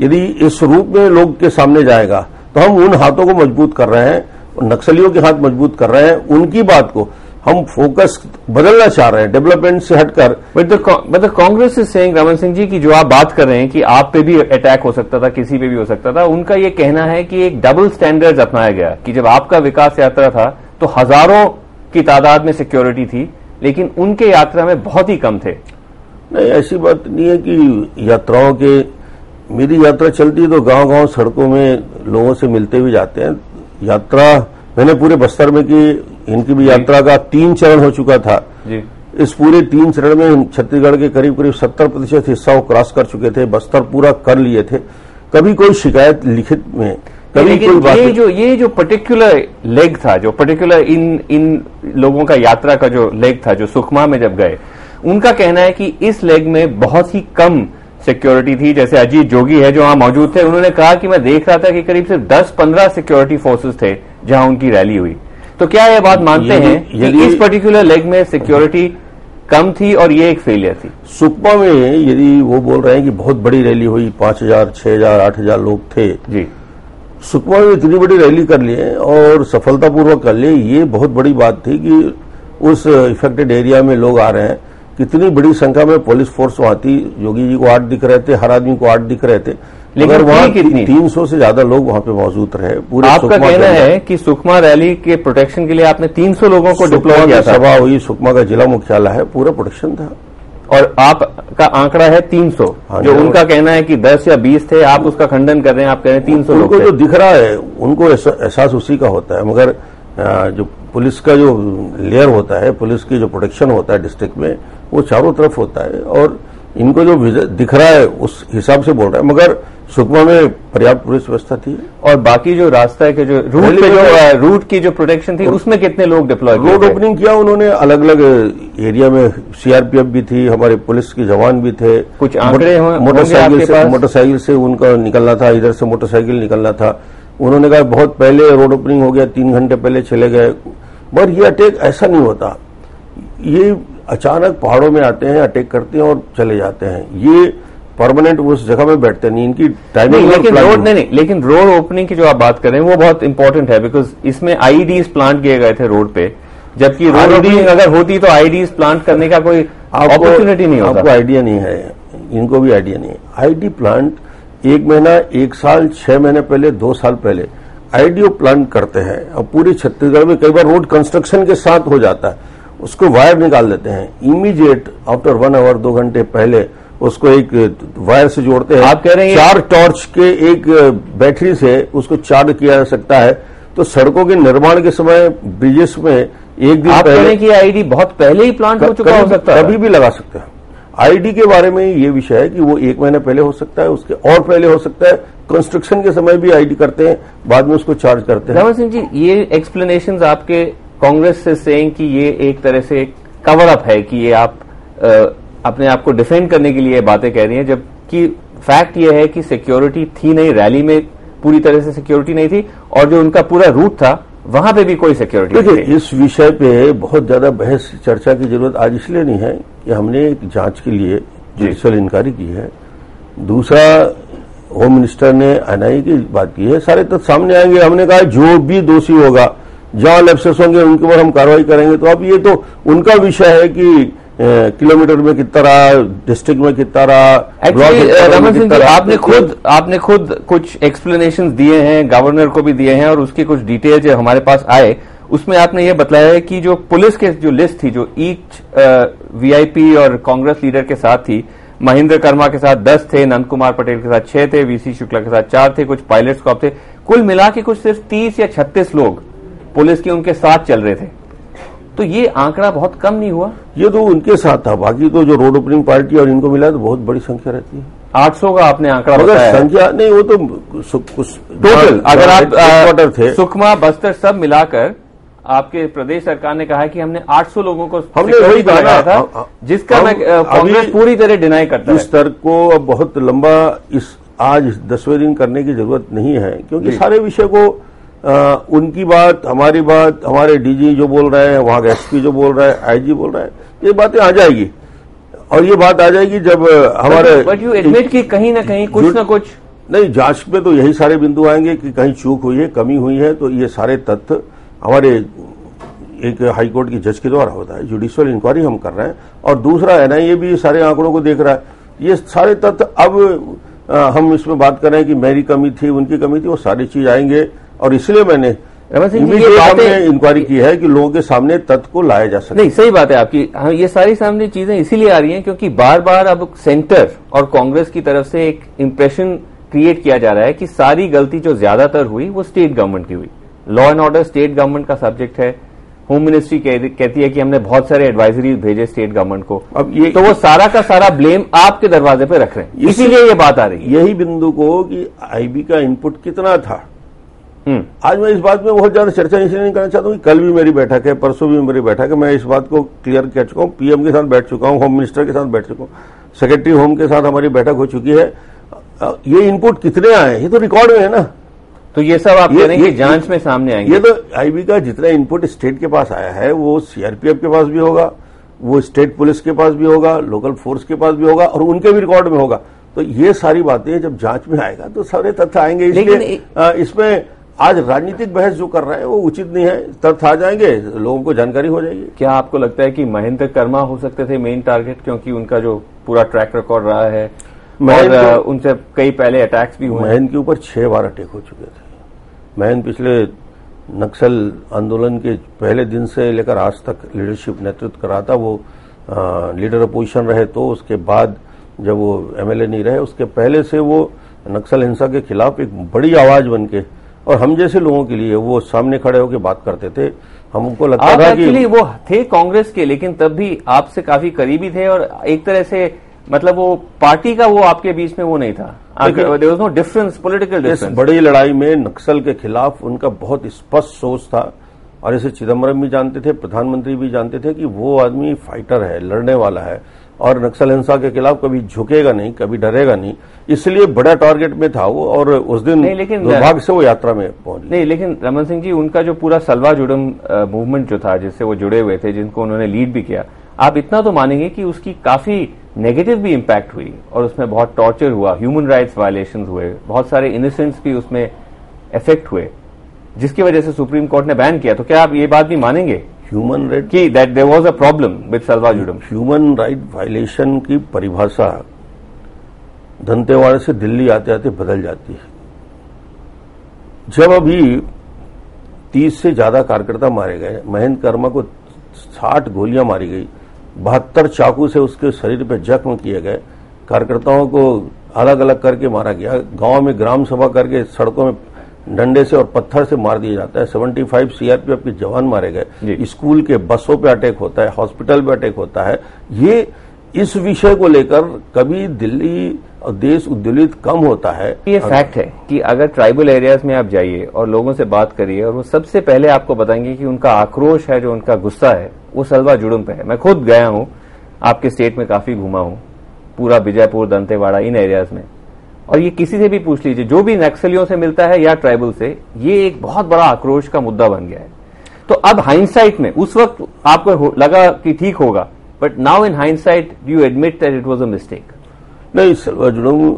यदि इस रूप में लोग के सामने जाएगा तो हम उन हाथों को मज़बूत कर रहे हैं नक्सलियों के हाथ मज़बूत कर रहे हैं उनकी बात को हम फोकस बदलना चाह रहे हैं डेवलपमेंट से हटकर। But the Congress is saying Raman Singh ji की जो आप बात कर रहे हैं कि आप पे भी अटैक हो सकता था किसी पे भी हो सकता था उनका ये कहना है कि एक डबल स्टैंडर्ड अपनाया गया कि जब आपका विकास यात्रा था तो हज़ारों की तादाद में सिक्योरिटी थी लेकिन उनके यात्रा में बहुत ही कम थे। नहीं ऐसी बात नहीं है कि यात्राओं के मेरी यात्रा चलती है तो गाँव गाँव सड़कों में लोगों से मिलते भी जाते हैं। यात्रा मैंने पूरे बस्तर में की इनकी भी यात्रा का तीन चरण हो चुका था। जी। इस पूरे तीन चरण में छत्तीसगढ़ के करीब करीब सत्तर प्रतिशत हिस्सा वो क्रॉस कर चुके थे बस्तर पूरा कर लिए थे। कभी कोई शिकायत लिखित में कभी कोई ये जो ये जो पर्टिकुलर लेग था जो पर्टिकुलर इन इन लोगों का यात्रा का जो लेग था जो सुखमा में जब गए उनका कहना है कि इस लेग में बहुत ही कम सिक्योरिटी थी। जैसे अजीत जोगी है जो वहाँ मौजूद थे उन्होंने कहा कि मैं देख रहा था कि करीब सिर्फ़ 10-15 सिक्योरिटी फोर्सेस थे। जहाँ उनकी रैली हुई। तो क्या ये बात मानते हैं कि इस पर्टिकुलर लेग में सिक्योरिटी कम थी और ये एक फेलियर थी? सुकमा में यदि वो बोल रहे हैं कि बहुत बड़ी रैली हुई पाँच हज़ार छह हज़ार आठ हज़ार लोग थे। जी। सुकमा में इतनी बड़ी रैली कर लिए और सफलतापूर्वक कर लिए ये बहुत बड़ी बात थी कि उस इफेक्टेड एरिया में लोग आ रहे हैं। कितनी बड़ी संख्या में पुलिस फोर्स वहाँ थी। योगी जी को आठ दिख रहे थे हर आदमी को आठ दिख रहे थे। लेकिन वहाँ कितनी? तीन सौ से ज़्यादा लोग वहाँ पे मौजूद रहे पूरे आपका कहना है कि सुकमा रैली के प्रोटेक्शन के लिए आपने 300 लोगों को डिप्लॉय किया था। सभा हुई सुकमा का जिला मुख्यालय है पूरा प्रोटेक्शन था। और आपका आंकड़ा है 300 हाँ जो उनका कहना है कि 10 या 20 थे आप उसका खंडन कर रहे हैं आप कह रहे हैं 300 लोग जो दिख रहा है उनको एहसास उसी का होता है। मगर जो पुलिस का जो लेयर होता है पुलिस की जो प्रोटेक्शन होता है डिस्ट्रिक्ट में वो चारों तरफ़ होता है। और इनको जो दिख रहा है उस हिसाब से बोल रहा है। मगर सुकमा में पर्याप्त पुलिस व्यवस्था थी। और बाकी जो रास्ता है के जो रूट पे जो रूट की जो प्रोटेक्शन थी उसमें कितने लोग डिप्लॉय किए रोड ओपनिंग किया उन्होंने। अलग अलग एरिया में सीआरपीएफ भी थी हमारे पुलिस के जवान भी थे। कुछ आंकड़े मोटरसाइकिल से मोटरसाइकिल से उनका निकलना था इधर से मोटरसाइकिल निकलना था। उन्होंने कहा बहुत पहले रोड ओपनिंग हो गया तीन घंटे पहले चले गए। मगर ये अटैक ऐसा नहीं होता। ये अचानक पहाड़ों में आते हैं अटैक करते हैं और चले जाते हैं। ये परमानेंट उस जगह में बैठते नहीं इनकी टाइमिंग लेकिन रोड नहीं नहीं लेकिन रोड ओपनिंग की जो आप बात कर रहे हैं वो बहुत इंपॉर्टेंट है बिकॉज़ इसमें आईडीज प्लांट किए गए थे रोड पे। जबकि रोड ओपनिंग अगर होती तो आईडीज प्लांट करने का कोई अपॉर्चुनिटी नहीं आपको आइडिया नहीं है इनको भी आइडिया नहीं है। आईडी प्लांट एक महीना एक साल छह महीने पहले दो साल पहले आईडीओ प्लांट करते हैं। और पूरे छत्तीसगढ़ में कई बार रोड कंस्ट्रक्शन के साथ हो जाता है उसको वायर निकाल देते हैं। इमीडिएट आफ्टर वन आवर दो घंटे पहले उसको एक वायर से जोड़ते हैं। आप कह रहे हैं चार टॉर्च के एक बैटरी से उसको चार्ज किया जा सकता है। तो सड़कों के निर्माण के समय ब्रिजेस में एक दिन आप पहले हैं कि आईडी बहुत पहले ही प्लांट हो चुका हो सकता है। कभी भी लगा सकते हैं। आईडी के बारे में ये विषय है कि वो एक महीने पहले हो सकता है उसके और पहले हो सकता है। कंस्ट्रक्शन के समय भी आईडी करते हैं बाद में उसको चार्ज करते हैं। रमन सिंह जी ये एक्सप्लेनेशन आपके कांग्रेस से सेइंग कि ये एक तरह से कवर अप है कि ये आप अपने आप को डिफेंड करने के लिए बातें कह रही हैं जबकि फैक्ट यह है कि सिक्योरिटी थी नहीं रैली में पूरी तरह से सिक्योरिटी नहीं थी और जो उनका पूरा रूट था वहाँ पे भी कोई सिक्योरिटी नहीं देखिए थी। इस विषय पे बहुत ज़्यादा बहस चर्चा की ज़रूरत आज इसलिए नहीं है कि हमने एक जाँच के लिए जुडिशियल इंक्वायरी की है दूसरा होम मिनिस्टर ने एनआई की बात की है सारे तथ्य सामने आएँगे हमने कहा जो भी दोषी होगा जहाँ लैप्सेस होंगे उनके ऊपर हम कार्रवाई करेंगे। तो अब ये तो उनका विषय है कि किलोमीटर में कितना रहा डिस्ट्रिक्ट में कितना रहा रमन सिंह जी आपने खुद आपने खुद कुछ एक्सप्लेनेशन दिए हैं गवर्नर को भी दिए हैं और उसकी कुछ डिटेल जो हमारे पास आए उसमें आपने ये बताया है कि जो पुलिस के जो लिस्ट थी जो ईच वीआईपी और कांग्रेस लीडर के साथ थी महेंद्र कर्मा के साथ दस थे नंद कुमार पटेल के साथ छह थे वीसी शुक्ला के साथ चार थे कुछ पायलट स्कॉप थे कुल मिला के कुछ सिर्फ़ तीस या छत्तीस लोग पुलिस के उनके साथ चल रहे थे। तो ये आंकड़ा बहुत कम नहीं हुआ। ये तो उनके साथ था। बाकी तो जो रोड ओपनिंग पार्टी और इनको मिला तो बहुत बड़ी संख्या रहती है। 800 का आपने आंकड़ा मगर संख्या नहीं वो तो टोटल अगर आप क्वार्टर थे। सुकमा बस्तर सब मिलाकर आपके प्रदेश सरकार ने कहा है कि हमने 800 लोगों को हमने वही कहा था। हम- जिसका हम मैं कांग्रेस पूरी तरह डिनाई करता है। इस तर्क को अब बहुत लंबा इस आज दसवें दिन करने की ज़रूरत नहीं है क्योंकि सारे विषय को आ, उनकी बात हमारी बात हमारे डीजी जो बोल रहे हैं वहाँ का एसपी जो बोल रहा है आईजी बोल रहा है ये बातें आ जाएगी। और ये बात आ जाएगी जब हमारे बट यू एडमिट कि कहीं ना कहीं कुछ ना कुछ नहीं जाँच में तो यही सारे बिंदु आएँगे कि कहीं चूक हुई है कमी हुई है तो ये सारे तथ्य हमारे एक हाईकोर्ट की जज के द्वारा होता है। जुडिशियल इंक्वायरी हम कर रहे हैं और दूसरा एनआईए भी ये सारे आंकड़ों को देख रहा है। ये सारे तथ्य अब अ, हम इसमें बात कर रहे हैं कि मेरी कमी थी उनकी कमी थी वो सारी चीज़ आएँगे। और इसलिए मैंने इंक्वायरी की है कि लोगों के सामने तथ्य को लाया जा सके। नहीं सही बात है आपकी। हाँ, ये सारी सामने चीज़ें इसीलिए आ रही हैं क्योंकि बार बार अब सेंटर और कांग्रेस की तरफ़ से एक इम्प्रेशन क्रिएट किया जा रहा है कि सारी गलती जो ज़्यादातर हुई वो स्टेट गवर्नमेंट की हुई। Law and order state government का सब्जेक्ट है। होम मिनिस्ट्री कहती है कि हमने बहुत सारे एडवाइजरी भेजे स्टेट गवर्नमेंट को। अब ये तो वो सारा का सारा ब्लेम आपके दरवाजे पे रख रहे हैं। इसीलिए ये बात आ रही है। यही बिंदु को कि आईबी का इनपुट कितना था। आज मैं इस बात में बहुत ज़्यादा चर्चा इसलिए नहीं करना चाहता हूँ कल भी मेरी बैठक है परसों भी मेरी बैठक है मैं इस बात को क्लियर कर चुका हूँ। पीएम के साथ बैठ चुका हूँ होम मिनिस्टर के साथ बैठ चुका हूँ। सेक्रेटरी होम के साथ हमारी बैठक हो चुकी है। ये इनपुट कितने आए ये तो रिकॉर्ड में है ना। तो ये सब आप ये- ये- जाँच में सामने आएँगे। ये तो आईबी का जितना इनपुट स्टेट के पास आया है वो सीआरपीएफ के पास भी होगा वो स्टेट पुलिस के पास भी होगा लोकल फोर्स के पास भी होगा और उनके भी रिकॉर्ड में होगा। तो ये सारी बातें जब जाँच में आएगा तो सारे तथ्य आएँगे इसलिए इसमें आज राजनीतिक बहस जो कर रहे हैं वो उचित नहीं है। तथ्य आ जाएँगे लोगों को जानकारी हो जाएगी। क्या आपको लगता है कि महेंद्र कर्मा हो सकते थे मेन टारगेट क्योंकि उनका जो पूरा ट्रैक रिकॉर्ड रहा है और उनसे कई पहले अटैक्स भी हुए महेंद्र के ऊपर छह बार अटैक हो चुके थे। महेंद्र पिछले नक्सल आंदोलन के पहले दिन से लेकर आज तक लीडरशिप नेतृत्व कर रहा था। वो लीडर अपोजिशन रहे तो उसके बाद जब वो एमएलए नहीं रहे उसके पहले से वो नक्सल हिंसा के खिलाफ एक बड़ी आवाज़ बन के और हम जैसे लोगों के लिए वो सामने खड़े होकर बात करते थे हमको लगता आप था एक्चुअली कि वो थे कांग्रेस के लेकिन तब भी आपसे काफ़ी करीबी थे और एक तरह से मतलब वो पार्टी का वो आपके बीच में वो नहीं था। नो डिफरेंस पोलिटिकल इस डिफरेंस बड़ी लड़ाई में नक्सल के खिलाफ उनका बहुत स्पष्ट सोच था और इसे चिदम्बरम भी जानते थे प्रधानमंत्री भी जानते थे कि वो आदमी फाइटर है लड़ने वाला है। और नक्सल हिंसा के खिलाफ कभी झुकेगा नहीं कभी डरेगा नहीं। इसलिए बड़ा टारगेट में था वो और उस दिन नहीं, लेकिन- दुर्भाग्य से वो यात्रा में पहुँच नहीं लेकिन रमन सिंह जी उनका जो पूरा सलवा जुड़म मूवमेंट जो था जिससे वो जुड़े हुए थे जिनको उन्होंने लीड भी किया आप इतना तो मानेंगे कि उसकी काफ़ी नेगेटिव भी इम्पैक्ट हुई और उसमें बहुत टॉर्चर हुआ ह्यूमन राइट्स वायलेशन हुए बहुत सारे इनोसेंट्स भी उसमें इफ़ेक्ट हुए जिसकी वजह से सुप्रीम कोर्ट ने बैन किया। तो क्या आप ये बात भी मानेंगे? ह्यूमन राइट कि that there was a problem with Salwa Judum human right violation की परिभाषा दंतेवाड़े से दिल्ली आते आते बदल जाती है। जब अभी तीस से ज़्यादा कार्यकर्ता मारे गए महेंद्र कर्मा को साठ गोलियाँ मारी गई बहत्तर चाकू से उसके शरीर पे जख्म किए गए कार्यकर्ताओं को अलग अलग करके मारा गया गाँव में ग्राम सभा करके सड़कों में डंडे से और पत्थर से मार दिया जाता है। 75 सीआरपीएफ के जवान मारे गए। स्कूल के बसों पे अटैक होता है हॉस्पिटल पे अटैक होता है। ये इस विषय को लेकर कभी दिल्ली और देश उद्वेलित कम होता है। ये फैक्ट है कि अगर ट्राइबल एरियाज़ में आप जाइए और लोगों से बात करिए और वो सबसे पहले आपको बताएँगे कि उनका आक्रोश है जो उनका गुस्सा है वो सलवा जुड़ुम पे है। मैं खुद गया हूँ आपके स्टेट में काफ़ी घूमा हूँ पूरा विजयपुर दंतेवाड़ा इन एरियाज़ में। और ये किसी से भी पूछ लीजिए, जो भी नक्सलियों से मिलता है या ट्राइबल से, ये एक बहुत बड़ा आक्रोश का मुद्दा बन गया है। तो अब हाइंडसाइट में, उस वक्त आपको लगा कि ठीक होगा but now in hindsight you admit that it was a mistake नहीं सलवा जुड़ुम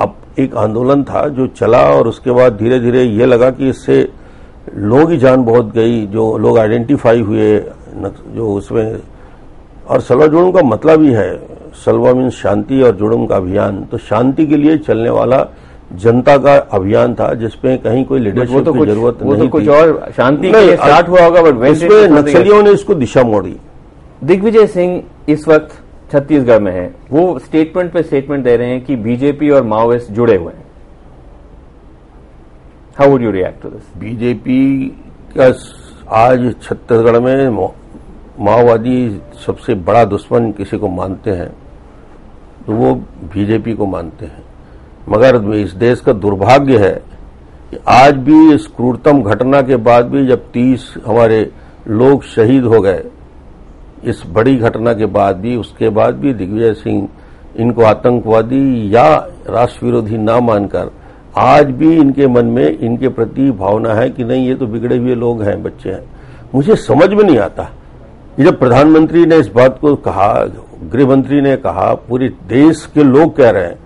अब एक आंदोलन था जो चला और उसके बाद धीरे धीरे ये लगा कि इससे लोगों की जान बहुत गई, जो लोग आइडेंटिफाई हुए जो उसमें और सलवा जुड़ुम का मतलब ही है सलवा मीन शांति और जुड़ुम का अभियान। तो शांति के लिए चलने वाला जनता का अभियान था जिसमें कहीं कोई लीडरशिप तो की ज़रूरत वो तो नहीं कुछ और शांति के लिए स्टार्ट हुआ होगा, बट इसमें नक्सलियों ने इसको दिशा मोड़ी। दिग्विजय सिंह इस वक्त छत्तीसगढ़ में है। वो स्टेटमेंट पे स्टेटमेंट दे रहे हैं कि बीजेपी और माओइस्ट जुड़े हुए हैं। How would you react to this BJP का आज छत्तीसगढ़ मो- माओवादी सबसे बड़ा दुश्मन किसी को मानते हैं तो वो बीजेपी को मानते हैं। मगर इस देश का दुर्भाग्य है कि आज भी इस क्रूरतम घटना के बाद भी जब तीस हमारे लोग शहीद हो गए, इस बड़ी घटना के बाद भी, उसके बाद भी दिग्विजय सिंह, इनको आतंकवादी या राष्ट्र विरोधी ना मानकर, आज भी इनके मन में इनके प्रति भावना है कि नहीं, ये तो बिगड़े हुए लोग हैं, बच्चे हैं। मुझे समझ में नहीं आता। कि जब प्रधानमंत्री ने इस बात को कहा गृहमंत्री ने कहा पूरे देश के लोग कह रहे हैं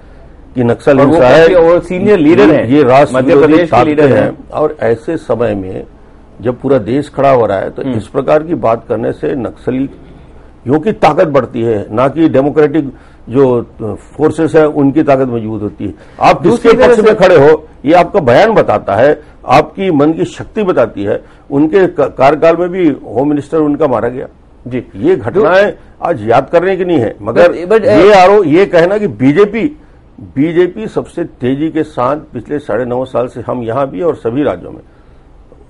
कि नक्सल हिंसा है और सीनियर लीडर हैं। ये राष्ट्र लीडर हैं। और ऐसे समय में जब पूरा देश खड़ा हो रहा है तो इस प्रकार की बात करने से नक्सली यों की ताकत बढ़ती है ना कि डेमोक्रेटिक जो फोर्सेस है उनकी ताकत मज़बूत होती है। आप दूसरी किसके पक्ष में खड़े हो ये आपका बयान बताता है आपकी मन की शक्ति बताती है। उनके कार्यकाल में भी होम मिनिस्टर उनका मारा गया। जी। ये घटनाएँ आज याद करने की नहीं है मगर But- but, ये uh, आरोप ये कहना कि बीजेपी बीजेपी सबसे तेज़ी के साथ पिछले साढ़े नौ साल से हम यहाँ भी और सभी राज्यों में।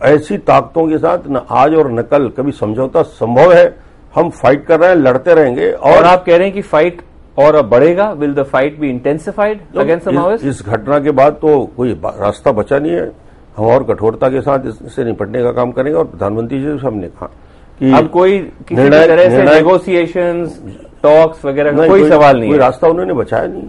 ऐसी ताकतों के साथ न आज और न कल कभी समझौता संभव है। हम फाइट कर रहे हैं लड़ते रहेंगे और और आप कह रहे हैं कि फाइट और अब बढ़ेगा? Will the fight be intensified against Maoist इस घटना के बाद तो कोई रास्ता बचा नहीं है। हम और कठोरता के साथ इससे निपटने का काम करेंगे और प्रधानमंत्री जी हमने कहा कि अब कोई किसी तरह से नेगोशिएशंस टॉक्स वगैरह का कोई सवाल नहीं कोई रास्ता उन्होंने बचाया नहीं।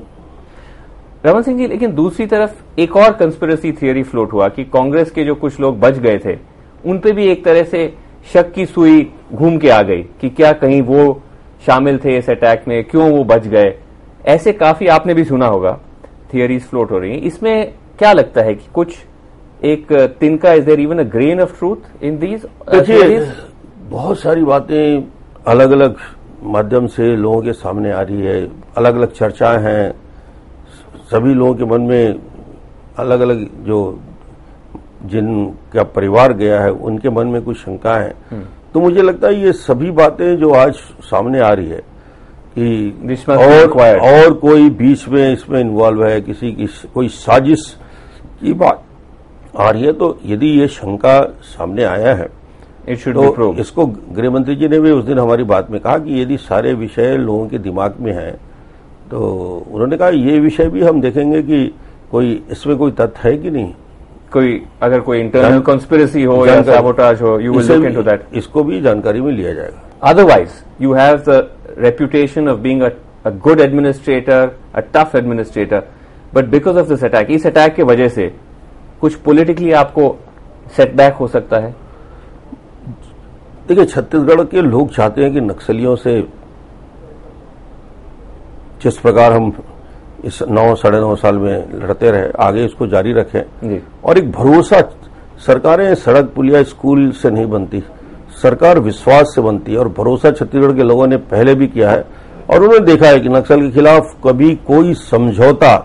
रमन सिंह जी लेकिन दूसरी तरफ़ एक और कंस्पिरेसी थियरी फ्लोट हुआ कि कांग्रेस के जो कुछ लोग बच गए थे उन पे भी एक तरह से शक की सुई घूम के आ गई कि क्या कहीं वो शामिल थे इस अटैक में क्यों वो बच गए? ऐसे काफ़ी आपने भी सुना होगा थियरीज फ्लोट हो रही हैं। इसमें क्या लगता है कि कुछ एक तिनका is there even a grain of truth in these बहुत सारी बातें अलग अलग माध्यम से लोगों के सामने आ रही है अलग अलग चर्चाएँ हैं। सभी लोगों के मन में अलग अलग जो जिनका परिवार गया है उनके मन में कुछ शंका है। तो मुझे लगता है ये सभी बातें जो आज सामने आ रही है कि और, और कोई बीच में इसमें इन्वॉल्व है किसी की कोई साजिश की बात आ रही है तो यदि ये शंका सामने आया है इट शुड तो इसको गृह मंत्री जी ने भी उस दिन हमारी बात में कहा कि यदि सारे विषय लोगों के दिमाग में हैं तो उन्होंने कहा ये विषय भी हम देखेंगे कि कोई इसमें कोई तथ्य है कि नहीं। कोई अगर कोई इंटरनल कॉन्स्पिरसी हो या सैबोटाज हो you will look into that इसको भी जानकारी में लिया जाएगा। Otherwise you have reputation of being a, a good administrator, a tough administrator, but because of this attack, इस अटैक की वजह से कुछ politically आपको सेटबैक हो सकता है। देखिए छत्तीसगढ़ के लोग चाहते हैं कि नक्सलियों से जिस प्रकार हम इस नौ साढ़े नौ साल में लड़ते रहे आगे इसको जारी रखें। और एक भरोसा सरकारें सड़क पुलिया स्कूल से नहीं बनती सरकार विश्वास से बनती है और भरोसा छत्तीसगढ़ के लोगों ने पहले भी किया है। और उन्होंने देखा है कि नक्सल के खिलाफ कभी कोई समझौता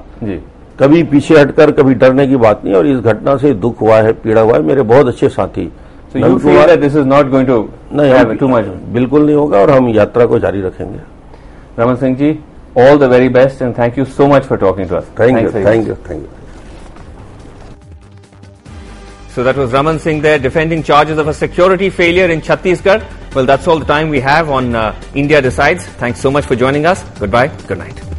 कभी पीछे हटकर कभी डरने की बात नहीं और इस घटना से दुख हुआ है पीड़ा हुआ है। मेरे बहुत अच्छे साथी this is not going to नहीं too much. बिल्कुल नहीं होगा और हम यात्रा को जारी रखेंगे। रमन सिंह जी all the very best and thank you so much for talking to us. Thank Thanks you, very thank much. you, thank you. So that was Raman Singh there defending charges of a security failure in Chhattisgarh. Well, that's all the time we have on uh, India Decides. Thanks so much for joining us. Goodbye. Good night.